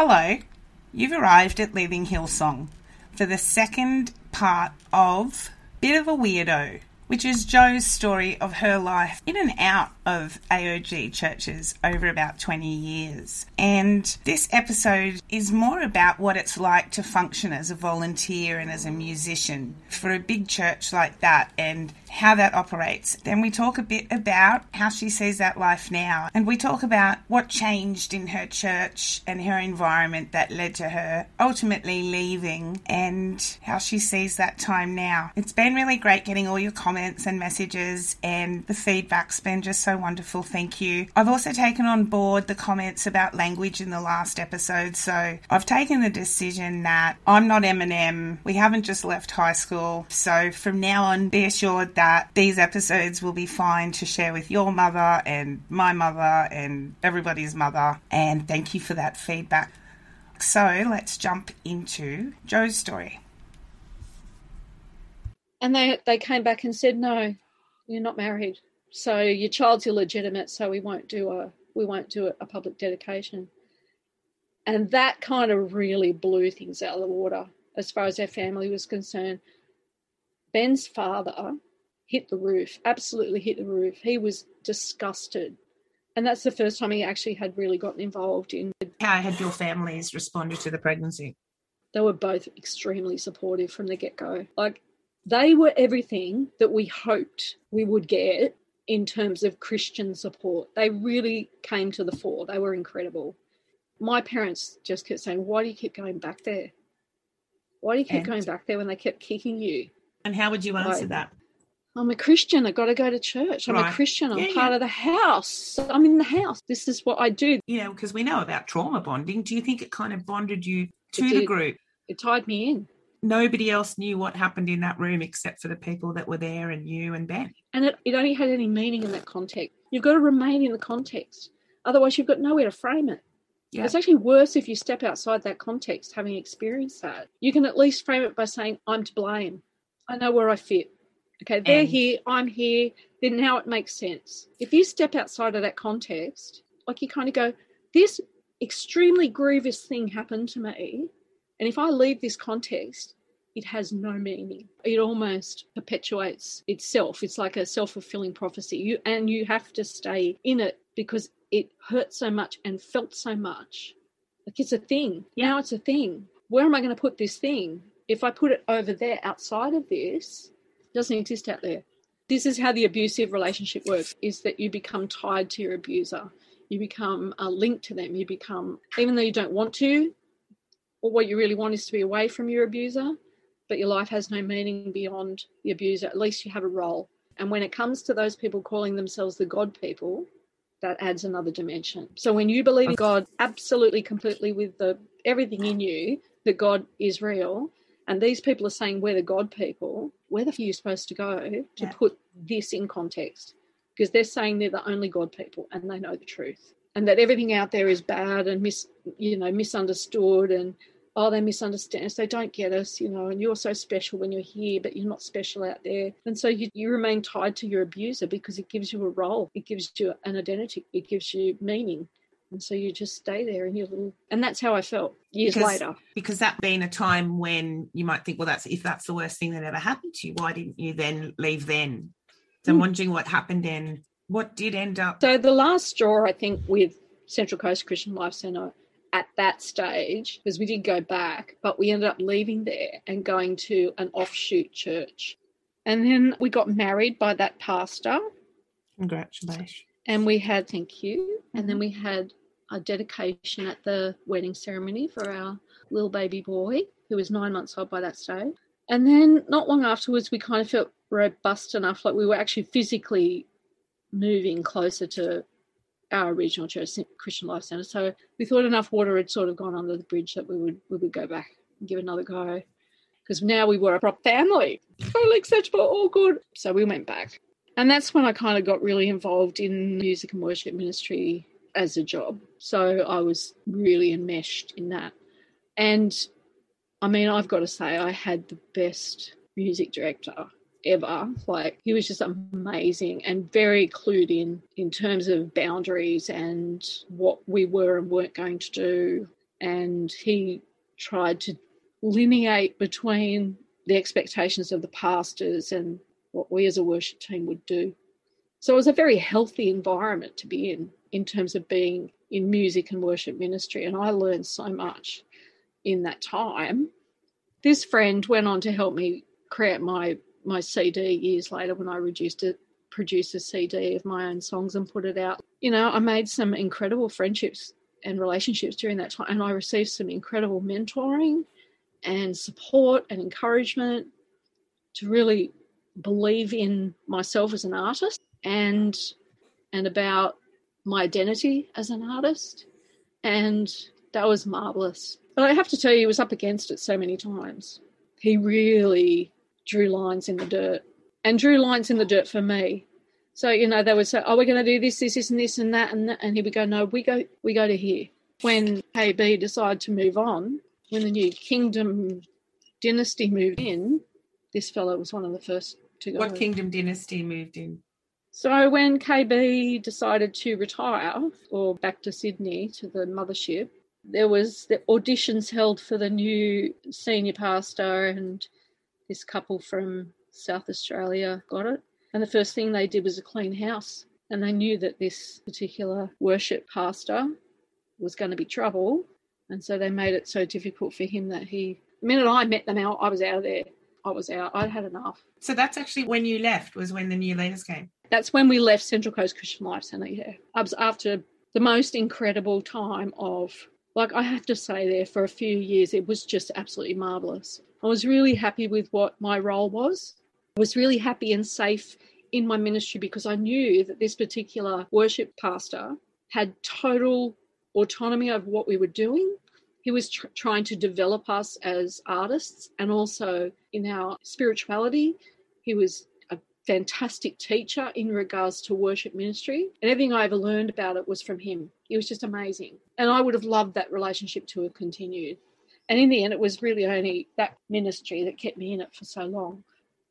Hello, you've arrived at Leaving Hillsong for the second part of Bit of a Weirdo, which is Jo's story of her life in and out of AOG churches over about 20 years. And this episode is more about what it's like to function as a volunteer and as a musician for a big church like that and how that operates. Then we talk a bit about how she sees that life now, and we talk about what changed in her church and her environment that led to her ultimately leaving and how she sees that time now. It's been really great getting all your comments and messages, and the feedback's been just so wonderful. Thank you. I've also taken on board the comments about language in the last episode, so I've taken the decision that I'm not Eminem. We haven't just left high school, so from now on, be assured that these episodes will be fine to share with your mother and my mother and everybody's mother. And thank you for that feedback. So let's jump into Jo's story. And they they came back and said, "No, you're not married. So your child's illegitimate. So we won't do a we won't do a public dedication." And that kind of really blew things out of the water as far as our family was concerned. Ben's father hit the roof, absolutely hit the roof. He was disgusted. And that's the first time he actually had really gotten involved in. How had your families responded to the pregnancy? They were both extremely supportive from the get go. Like, they were everything that we hoped we would get in terms of Christian support. They really came to the fore. They were incredible. My parents just kept saying, Why do you keep going back there? Why do you keep And- going back there when they kept kicking you? And how would you answer Right. that? I'm a Christian. I got to go to church. I'm Right. a Christian. I'm Yeah, part yeah. of the house. I'm in the house. This is what I do. You know, because we know about trauma bonding. Do you think it kind of bonded you to the group? It tied me in. Nobody else knew what happened in that room except for the people that were there and you and Ben. And it, it only had any meaning in that context. You've got to remain in the context. Otherwise, you've got nowhere to frame it. Yeah. It's actually worse if you step outside that context, having experienced that. You can at least frame it by saying, I'm to blame. I know where I fit. Okay, they're And- here, I'm here, then now it makes sense. If you step outside of that context, like you kind of go, this extremely grievous thing happened to me, and if I leave this context, it has no meaning. It almost perpetuates itself. It's like a self-fulfilling prophecy. You and you have to stay in it because it hurt so much and felt so much. Like it's a thing. Now it's a thing. Where am I going to put this thing? If I put it over there outside of this, it doesn't exist out there. This is how the abusive relationship works is that you become tied to your abuser. You become uh, linked to them. You become, even though you don't want to, or what you really want is to be away from your abuser, but your life has no meaning beyond the abuser. At least you have a role. And when it comes to those people calling themselves the God people, that adds another dimension. So when you believe in God absolutely completely with the everything in you, that God is real, and these people are saying we're the God people, where the f- are you supposed to go to Yeah. put this in context? Because they're saying they're the only God people and they know the truth. And that everything out there is bad and mis you know, misunderstood and oh they misunderstand us, they don't get us, you know, and you're so special when you're here, but you're not special out there. And so you, you remain tied to your abuser because it gives you a role, it gives you an identity, it gives you meaning. And so you just stay there in your little and that's how I felt years Because- later. because that being a time when you might think, well, that's if that's the worst thing that ever happened to you, why didn't you then leave then? So I'm Hmm. wondering what happened then. What did end up? So the last straw, I think, with Central Coast Christian Life Centre at that stage, because we did go back, but we ended up leaving there and going to an offshoot church. And then we got married by that pastor, Congratulations. and we had thank you, and then mm-hmm. we had a dedication at the wedding ceremony for our little baby boy, who was nine months old by that stage. And then not long afterwards, we kind of felt robust enough, like we were actually physically moving closer to our original church, Christian Life Centre. So we thought enough water had sort of gone under the bridge that we would we would go back and give another go. Because now we were a proper family, totally acceptable, all good. So we went back. And that's when I kind of got really involved in music and worship ministry as a job. So I was really enmeshed in that. And I mean, I've got to say, I had the best music director ever. Like, he was just amazing and very clued in in terms of boundaries and what we were and weren't going to do. And he tried to lineate between the expectations of the pastors and what we as a worship team would do. So it was a very healthy environment to be in, in terms of being in music and worship ministry. And I learned so much in that time. This friend went on to help me create my my CD years later when I reduced it, produced a CD of my own songs and put it out. You know, I made some incredible friendships and relationships during that time, and I received some incredible mentoring and support and encouragement to really believe in myself as an artist and and about my identity as an artist. And that was marvelous. But i have to tell you he was up against it so many times. He really drew lines in the dirt and drew lines in the dirt for me. So you know they would say oh we're going to do this this this and this and that and that and he would go no we go we go to here. When kb decided to move on when the new kingdom dynasty moved in this fellow was one of the first to go. What kingdom dynasty moved in? so when KB decided to retire or back to Sydney to the mothership, there was the auditions held for the new senior pastor and this couple from South Australia got it. And the first thing they did was a clean house. And they knew that this particular worship pastor was going to be trouble. And so they made it so difficult for him that he, the minute I met them out, I was out of there. I was out. I'd had enough. So that's actually when you left, was when the new leaders came. That's when we left Central Coast Christian Life Centre. Yeah, I was after the most incredible time of, like, I have to say, there for a few years, it was just absolutely marvelous. I was really happy with what my role was. I was really happy and safe in my ministry because I knew that this particular worship pastor had total autonomy over what we were doing. He was tr- trying to develop us as artists and also in our spirituality. He was a fantastic teacher in regards to worship ministry. And everything I ever learned about it was from him. It was just amazing. And I would have loved that relationship to have continued. And in the end, it was really only that ministry that kept me in it for so long.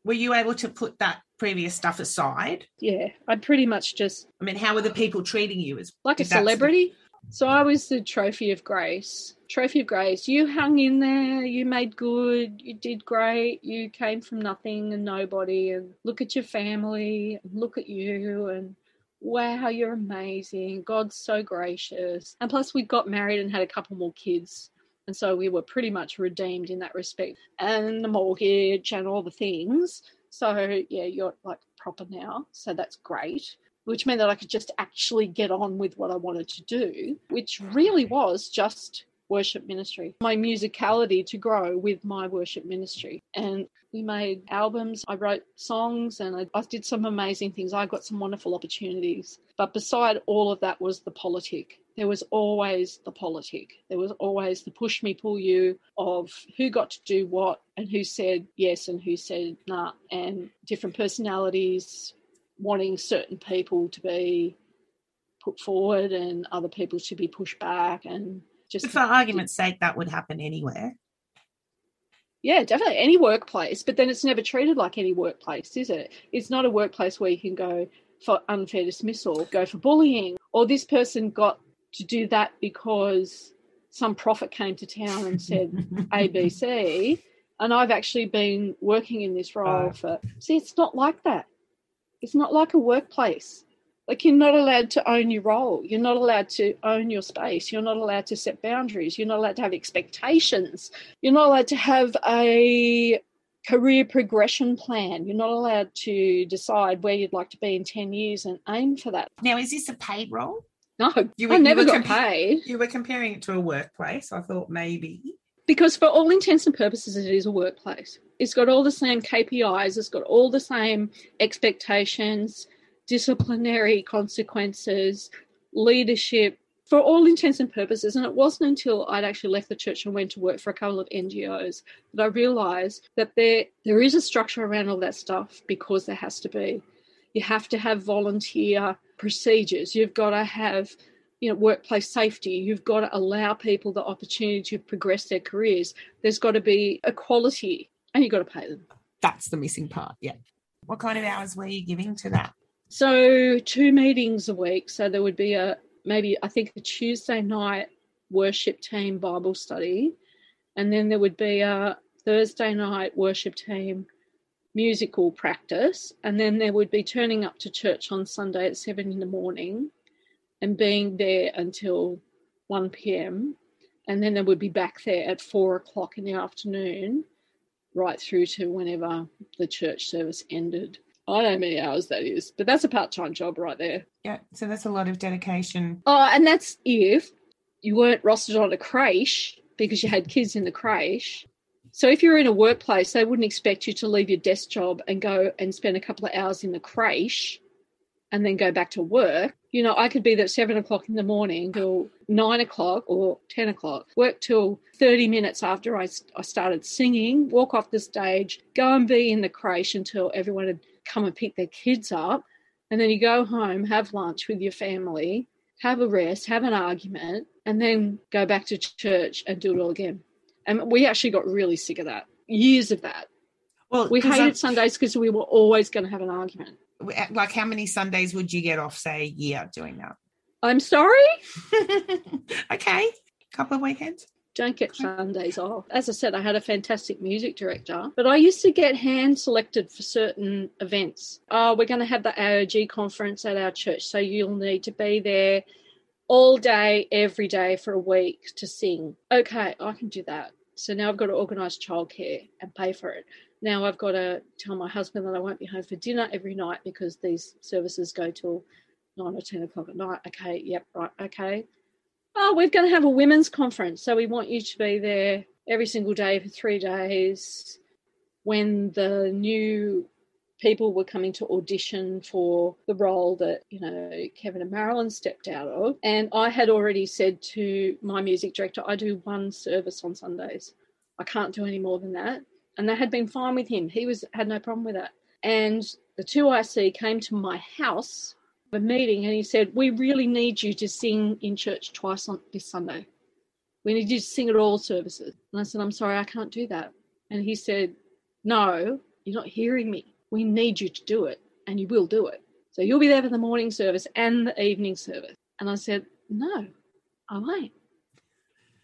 Were you able to put that previous stuff aside? Yeah, I pretty much just I mean, how were the people treating you as like a that's the- celebrity. So I was the trophy of grace. Trophy of grace. You hung in there. You made good. You did great. You came from nothing and nobody. And look at your family. And look at you. And wow, you're amazing. God's so gracious. And plus, we got married and had a couple more kids. And so we were pretty much redeemed in that respect. And the mortgage and all the things. So yeah, you're like proper now. So that's great which meant that I could just actually get on with what I wanted to do, which really was just worship ministry. My musicality to grow with my worship ministry. And we made albums, I wrote songs, and I, I did some amazing things. I got some wonderful opportunities. But beside all of that was the politic. There was always the politic. There was always the push me, pull you of who got to do what and who said yes and who said nah, and different personalities wanting certain people to be put forward and other people to be pushed back and just But for argument's sake, that would happen anywhere. Yeah, definitely. Any workplace, but then it's never treated like any workplace, is it? It's not a workplace where you can go for unfair dismissal, go for bullying, or this person got to do that because some prophet came to town and said ABC. And I've actually been working in this role ah. for, see, it's not like that. It's not like a workplace. Like you're not allowed to own your role. You're not allowed to own your space. You're not allowed to set boundaries. You're not allowed to have expectations. You're not allowed to have a career progression plan. You're not allowed to decide where you'd like to be in 10 years and aim for that. Now, is this a paid role? No, You I you never got compa- paid You were comparing it to a workplace. I thought maybe. because, for all intents and purposes, it is a workplace. It's got all the same KPIs, it's got all the same expectations, disciplinary consequences, leadership, for all intents and purposes. And it wasn't until I'd actually left the church and went to work for a couple of NGOs that I realised that there there is a structure around all that stuff because there has to be. You have to have volunteer procedures. You've got to have you know workplace safety you've got to allow people the opportunity to progress their careers there's got to be equality and you've got to pay them That's the missing part. Yeah. What kind of hours were you giving to that? so two meetings a week so there would be a maybe i think a tuesday night worship team bible study and then there would be a thursday night worship team musical practice and then there would be turning up to church on sunday at 7 in the morning and being there until 1 p.m. And then they would be back there at four o'clock in the afternoon, right through to whenever the church service ended. I don't know how many hours that is, but that's a part time job right there. Yeah. So that's a lot of dedication. Oh, and that's if you weren't rostered on a creche because you had kids in the creche. So if you're in a workplace, they wouldn't expect you to leave your desk job and go and spend a couple of hours in the creche and then go back to work. You know, I could be there at seven o'clock in the morning till nine o'clock or 10 o'clock, work till 30 minutes after I, I started singing, walk off the stage, go and be in the creche until everyone had come and pick their kids up. And then you go home, have lunch with your family, have a rest, have an argument, and then go back to church and do it all again. And we actually got really sick of that. Years of that. Well, we hated I'm- Sundays because we were always going to have an argument. Eh, like how many Sundays would you get off, say, a year doing that? I'm sorry? okay. Couple of weekends. Don't get Sundays off. As I said, I had a fantastic music director, but I used to get hand selected for certain events. Oh, we're going to have the AOG conference at our church, so you'll need to be there all day, every day for a week to sing. Okay, I can do that. So now I've got to organise childcare and pay for it. Now I've got to tell my husband that I won't be home for dinner every night because these services go till nine or ten o'clock at night. Okay, yep, right, okay. Oh, we're going to have a women's conference, so we want you to be there every single day for three days. When the new people were coming to audition for the role that you know Kevin and Marilyn stepped out of, and I had already said to my music director, I do one service on Sundays. I can't do any more than that, and they had been fine with him. He was had no problem with that. And the two IC came to my house for a meeting and he said, We really need you to sing in church twice on this Sunday. We need you to sing at all services. And I said, I'm sorry, I can't do that. And he said, No, you're not hearing me. We need you to do it, and you will do it. So you'll be there for the morning service and the evening service. And I said, No, I won't. And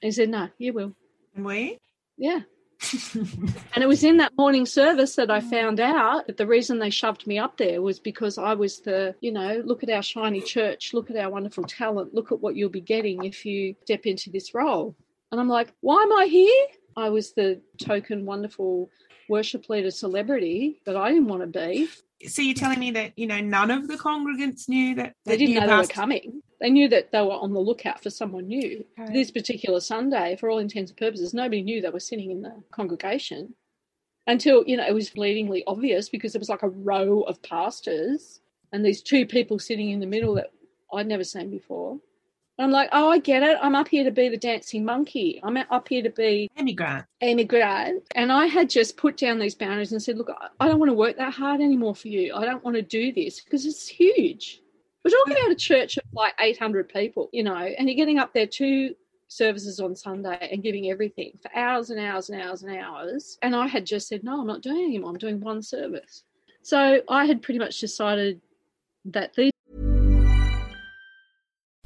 he said, No, you will. And we? Yeah. and it was in that morning service that I found out that the reason they shoved me up there was because I was the, you know, look at our shiny church, look at our wonderful talent, look at what you'll be getting if you step into this role. And I'm like, why am I here? I was the token wonderful worship leader celebrity that I didn't want to be. So you're telling me that, you know, none of the congregants knew that, They didn't know they were coming. They knew that they were on the lookout for someone new. Okay. This particular Sunday, for all intents and purposes, nobody knew they were sitting in the congregation until, you know, it was bleedingly obvious because it was like a row of pastors and these two people sitting in the middle that I'd never seen before. I'm like, oh, I get it. I'm up here to be the dancing monkey. I'm up here to be Amy Grant. Amy Grant. And I had just put down these boundaries and said, look, I don't want to work that hard anymore for you. I don't want to do this because it's huge. We're talking about a church of like 800 people, you know, and you're getting up there two services on Sunday and giving everything for hours and hours and hours and hours. And I had just said, no, I'm not doing anymore. I'm doing one service. So I had pretty much decided that these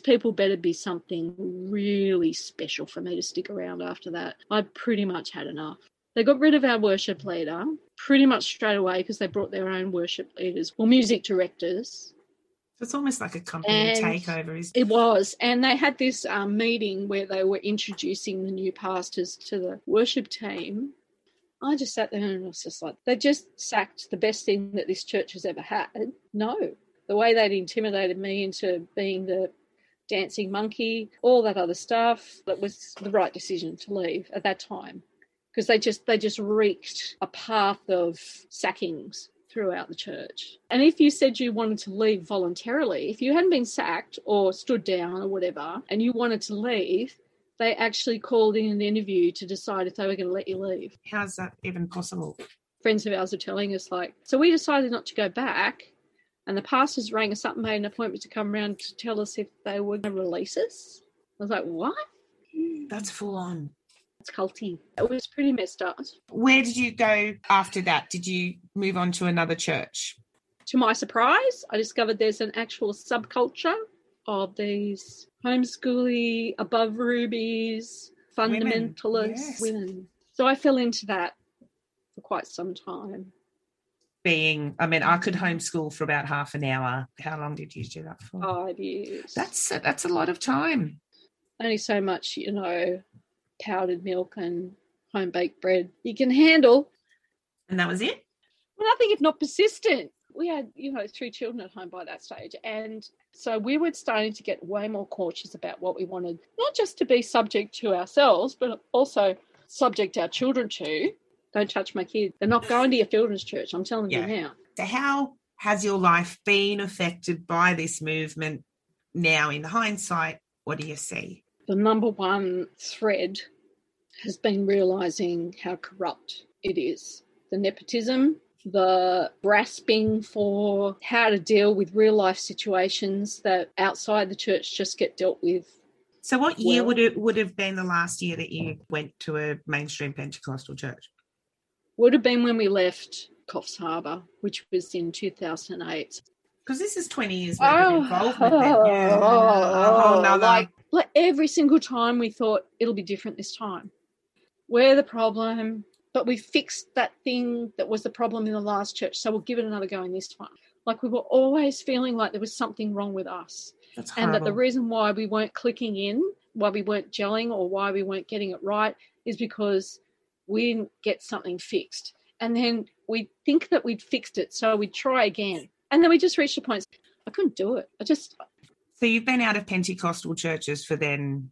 People better be something really special for me to stick around after that. I pretty much had enough. They got rid of our worship leader pretty much straight away because they brought their own worship leaders or music directors. So it's almost like a company And takeover. Is It was. And they had this um, meeting where they were introducing the new pastors to the worship team. I just sat there and I was just like, they just sacked the best thing that this church has ever had. No. The way they'd intimidated me into being the dancing monkey, all that other stuff, that was the right decision to leave at that time. Because they just they just wreaked a path of sackings throughout the church. And if you said you wanted to leave voluntarily, if you hadn't been sacked or stood down or whatever, and you wanted to leave, they actually called in an interview to decide if they were going to let you leave. how's that even possible? Friends of ours are telling us, like, so we decided not to go back. And the pastors rang us up and made an appointment to come around to tell us if they were going to release us. I was like, what? That's full on. It's culty. It was pretty messed up. Where did you go after that? Did you move on to another church? To my surprise, I discovered there's an actual subculture of these homeschooly, above rubies, Women, fundamentalist yes. women. So I fell into that for quite some time. Being, I mean, I could homeschool for about half an hour. How long did you do that for? Five years. That's a, that's a lot of time. only so much, you know, powdered milk and home baked bread you can handle. And that was it. Well, nothing if not persistent. We had, you know, three children at home by that stage. And so we were starting to get way more cautious about what we wanted, not just to be subject to ourselves, but also subject our children to. Don't touch my kids. They're not going to your children's church. I'm telling Yeah. you now. So, how has your life been affected by this movement now in hindsight? What do you see? The number one thread has been realizing how corrupt it is. The nepotism, the grasping for how to deal with real life situations that outside the church just get dealt with. So, what year Well- would it would have been the last year that you went to a mainstream Pentecostal church? Would have been when we left Coffs Harbour, which was in 2008. Because this is twenty years worth of Oh, involvement. then. Oh. Yeah, whole oh, nother- like, like every single time we thought it'll be different this time. We're the problem, but we fixed that thing that was the problem in the last church, so we'll give it another go in this one. Like we were always feeling like there was something wrong with us, That's and that the reason why we weren't clicking in, why we weren't gelling, or why we weren't getting it right is because we didn't get something fixed. And then we think that we'd fixed it, so we'd try again. And then we just reached a point. I couldn't do it. I just So you've been out of Pentecostal churches for then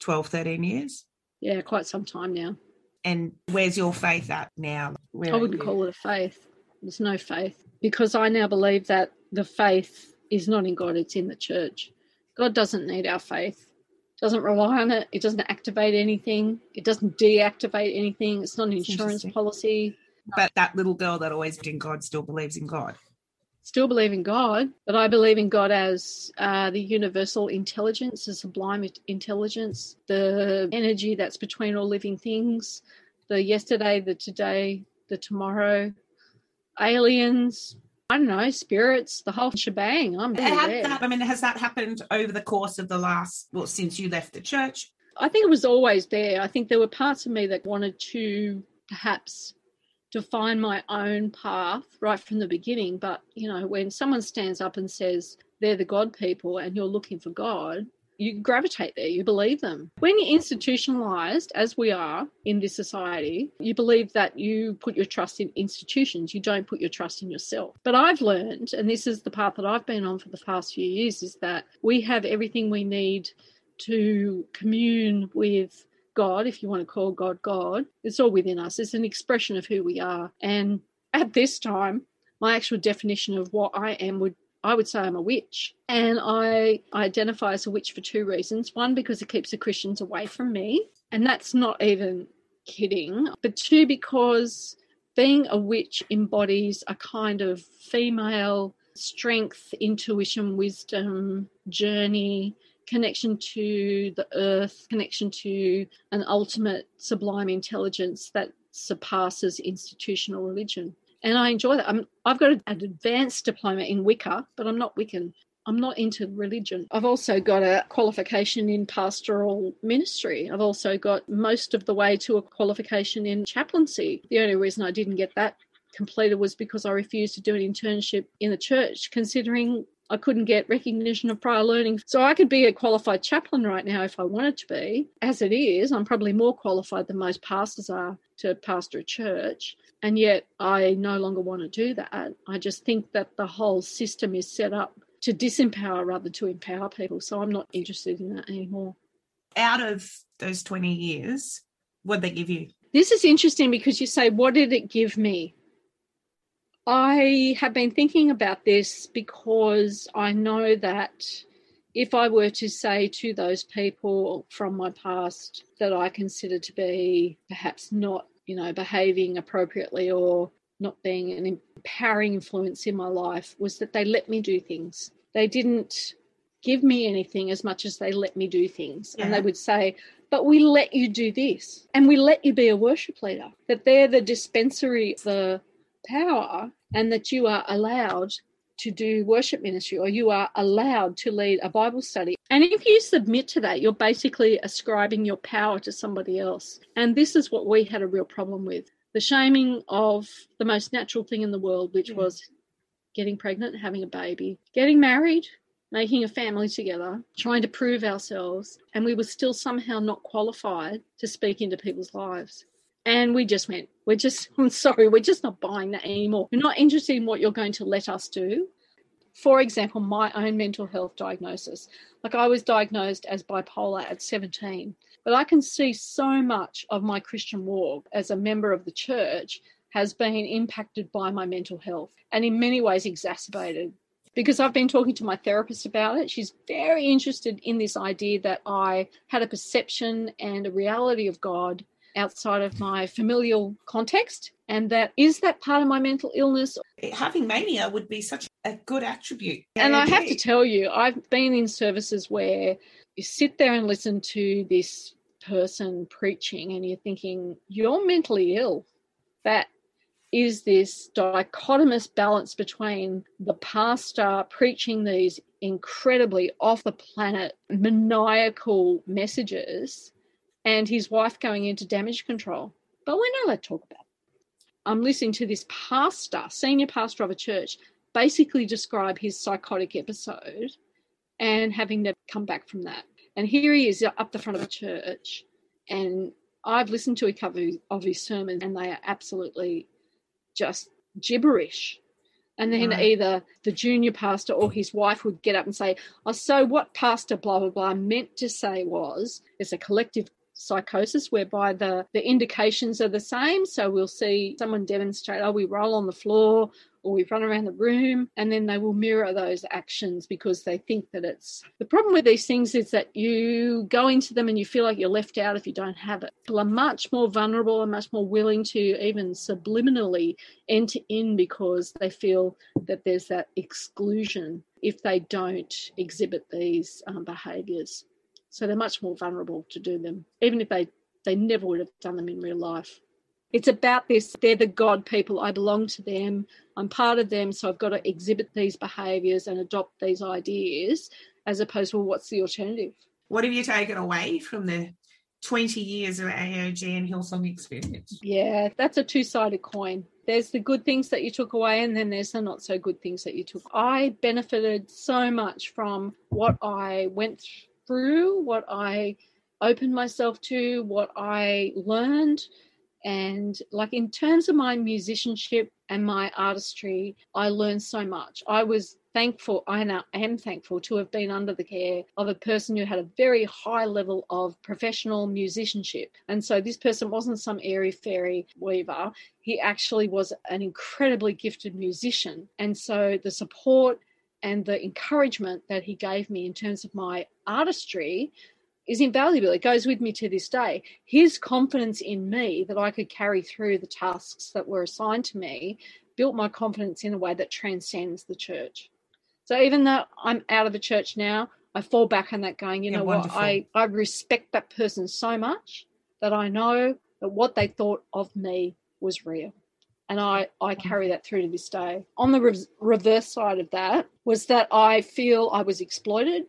12, 13 years? Yeah, quite some time now. And where's your faith at now? Where I wouldn't call it a faith. There's no faith because I now believe that the faith is not in God, it's in the church. God doesn't need our faith. Doesn't rely on it. It doesn't activate anything. It doesn't deactivate anything. It's not an insurance policy. But that little girl that always believed in God still believes in God. still believe in God, but I believe in God as uh, the universal intelligence, the sublime intelligence, the energy that's between all living things, the yesterday, the today, the tomorrow, aliens. I don't know, spirits, the whole shebang. I'm really that, I mean, has that happened over the course of the last, well, since you left the church? I think it was always there. I think there were parts of me that wanted to perhaps define my own path right from the beginning. But, you know, when someone stands up and says they're the God people and you're looking for God, you gravitate there, you believe them. When you're institutionalized, as we are in this society, you believe that you put your trust in institutions, you don't put your trust in yourself. But I've learned, and this is the path that I've been on for the past few years, is that we have everything we need to commune with God, if you want to call God God. It's all within us. It's an expression of who we are. And at this time, my actual definition of what I am would I would say I'm a witch. And I identify as a witch for two reasons. One, because it keeps the Christians away from me. And that's not even kidding. But two, because being a witch embodies a kind of female strength, intuition, wisdom, journey, connection to the earth, connection to an ultimate sublime intelligence that surpasses institutional religion. And I enjoy that. i have got an advanced diploma in Wicca, but I'm not Wiccan. I'm not into religion. I've also got a qualification in pastoral ministry. I've also got most of the way to a qualification in chaplaincy. The only reason I didn't get that completed was because I refused to do an internship in the church, considering I couldn't get recognition of prior learning. So I could be a qualified chaplain right now if I wanted to be. As it is, I'm probably more qualified than most pastors are to pastor a church. And yet I no longer want to do that. I just think that the whole system is set up to disempower rather to empower people. So I'm not interested in that anymore. Out of those 20 years, what did they give you? This is interesting because you say, what did it give me? I have been thinking about this because I know that if I were to say to those people from my past that I consider to be perhaps not, you know, behaving appropriately or not being an empowering influence in my life, was that they let me do things. They didn't give me anything as much as they let me do things. Yeah. And they would say, but we let you do this and we let you be a worship leader, that they're the dispensary, the power and that you are allowed to do worship ministry or you are allowed to lead a Bible study. And if you submit to that, you're basically ascribing your power to somebody else. And this is what we had a real problem with the shaming of the most natural thing in the world, which yeah. was getting pregnant, having a baby, getting married, making a family together, trying to prove ourselves. And we were still somehow not qualified to speak into people's lives. And we just went, we're just, I'm sorry, we're just not buying that anymore. We're not interested in what you're going to let us do. For example, my own mental health diagnosis. Like I was diagnosed as bipolar at 17, but I can see so much of my Christian walk as a member of the church has been impacted by my mental health and in many ways exacerbated because I've been talking to my therapist about it. She's very interested in this idea that I had a perception and a reality of God outside of my familial context and that is that part of my mental illness. Having mania would be such a good attribute. And i have to tell you i've been in services where you sit there and listen to this person preaching and you're thinking you're mentally ill. That is this dichotomous balance between the pastor preaching these incredibly off the planet maniacal messages and his wife going into damage control. But we're not allowed to talk about it. I'm listening to this pastor, senior pastor of a church, basically describe his psychotic episode and having to come back from that. And here he is up the front of the church, and I've listened to a couple of his sermons, and they are absolutely just gibberish. And then right. either the junior pastor or his wife would get up and say, Oh, so what Pastor blah, blah, blah meant to say was, it's a collective psychosis whereby the, the indications are the same. So we'll see someone demonstrate, oh, we roll on the floor or we run around the room, and then they will mirror those actions because they think that it's the problem with these things is that you go into them and you feel like you're left out if you don't have it. People are much more vulnerable and much more willing to even subliminally enter in because they feel that there's that exclusion if they don't exhibit these um, behaviors. So they're much more vulnerable to do them, even if they, they never would have done them in real life. It's about this they're the God people. I belong to them. I'm part of them. So I've got to exhibit these behaviors and adopt these ideas, as opposed to, well, what's the alternative? What have you taken away from the 20 years of AOG and Hillsong experience? Yeah, that's a two sided coin. There's the good things that you took away, and then there's the not so good things that you took. I benefited so much from what I went through, what I opened myself to, what I learned. And like in terms of my musicianship and my artistry, I learned so much. I was thankful, I now am thankful to have been under the care of a person who had a very high level of professional musicianship. And so this person wasn't some airy fairy weaver. He actually was an incredibly gifted musician. And so the support and the encouragement that he gave me in terms of my artistry is invaluable. It goes with me to this day. His confidence in me that I could carry through the tasks that were assigned to me built my confidence in a way that transcends the church. So even though I'm out of the church now, I fall back on that going, you know what, I, I respect that person so much that I know that what they thought of me was real and I, I carry that through to this day. On the re- reverse side of that was that I feel I was exploited.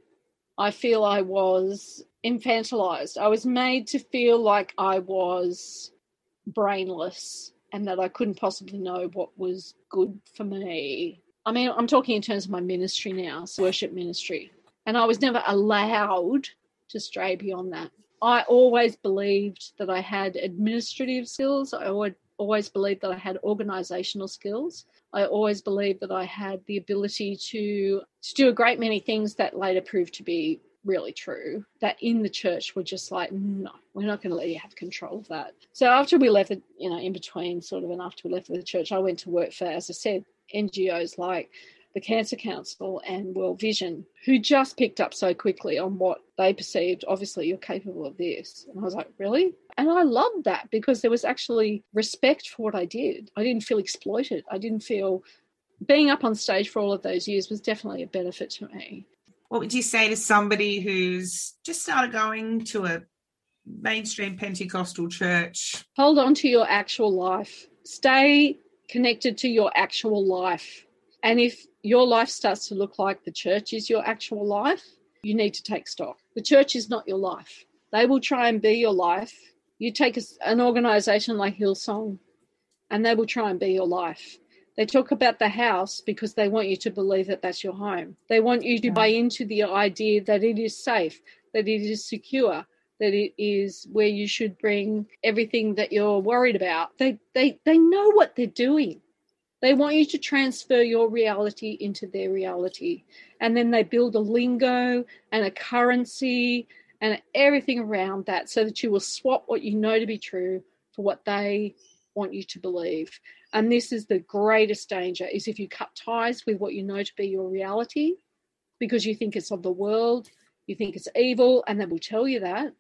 I feel I was infantilized. I was made to feel like I was brainless and that I couldn't possibly know what was good for me. I mean, I'm talking in terms of my ministry now, so worship ministry. And I was never allowed to stray beyond that. I always believed that I had administrative skills. I always always believed that I had organizational skills. I always believed that I had the ability to, to do a great many things that later proved to be really true. That in the church were just like, no, we're not going to let you have control of that. So after we left, you know, in between sort of, and after we left the church, I went to work for, as I said, NGOs like the Cancer Council and World Vision, who just picked up so quickly on what they perceived. Obviously, you're capable of this. And I was like, really? And I loved that because there was actually respect for what I did. I didn't feel exploited. I didn't feel being up on stage for all of those years was definitely a benefit to me. What would you say to somebody who's just started going to a mainstream Pentecostal church? Hold on to your actual life. Stay connected to your actual life. And if your life starts to look like the church is your actual life, you need to take stock. The church is not your life. They will try and be your life. You take a, an organization like Hillsong, and they will try and be your life. They talk about the house because they want you to believe that that's your home. They want you to buy into the idea that it is safe, that it is secure, that it is where you should bring everything that you're worried about. They they they know what they're doing. They want you to transfer your reality into their reality. And then they build a lingo and a currency and everything around that so that you will swap what you know to be true for what they want you to believe. And this is the greatest danger is if you cut ties with what you know to be your reality because you think it's of the world, you think it's evil, and they will tell you that.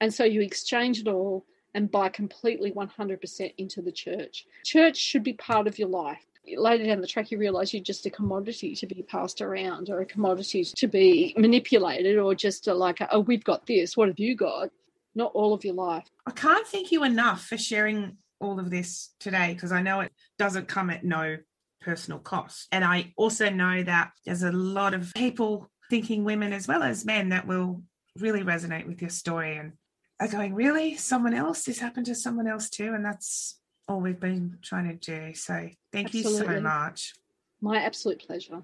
And so you exchange it all and buy completely 100% into the church. Church should be part of your life. Later down the track, you realize you're just a commodity to be passed around or a commodity to be manipulated or just a, like, oh, we've got this. What have you got? Not all of your life. I can't thank you enough for sharing all of this today because I know it doesn't come at no personal cost. And I also know that there's a lot of people, thinking women as well as men, that will really resonate with your story and are going, really? Someone else? This happened to someone else too? And that's all we've been trying to do. So thank Absolutely. you so much. My absolute pleasure.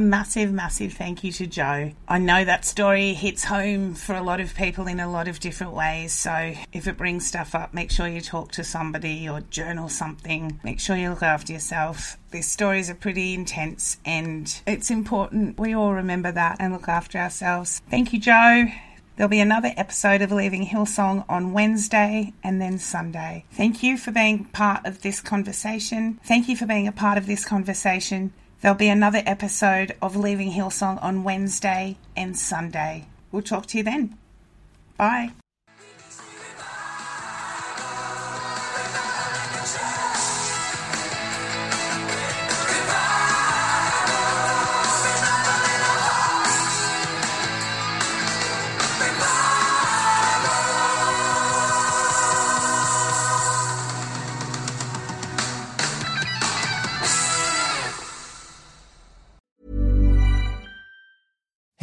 Massive, massive thank you to Jo. I know that story hits home for a lot of people in a lot of different ways. So if it brings stuff up, make sure you talk to somebody or journal something. Make sure you look after yourself. These stories are pretty intense and it's important we all remember that and look after ourselves. Thank you, Jo. There'll be another episode of Leaving Hillsong on Wednesday and then Sunday. Thank you for being part of this conversation. Thank you for being a part of this conversation. There'll be another episode of Leaving Hillsong on Wednesday and Sunday. We'll talk to you then. Bye.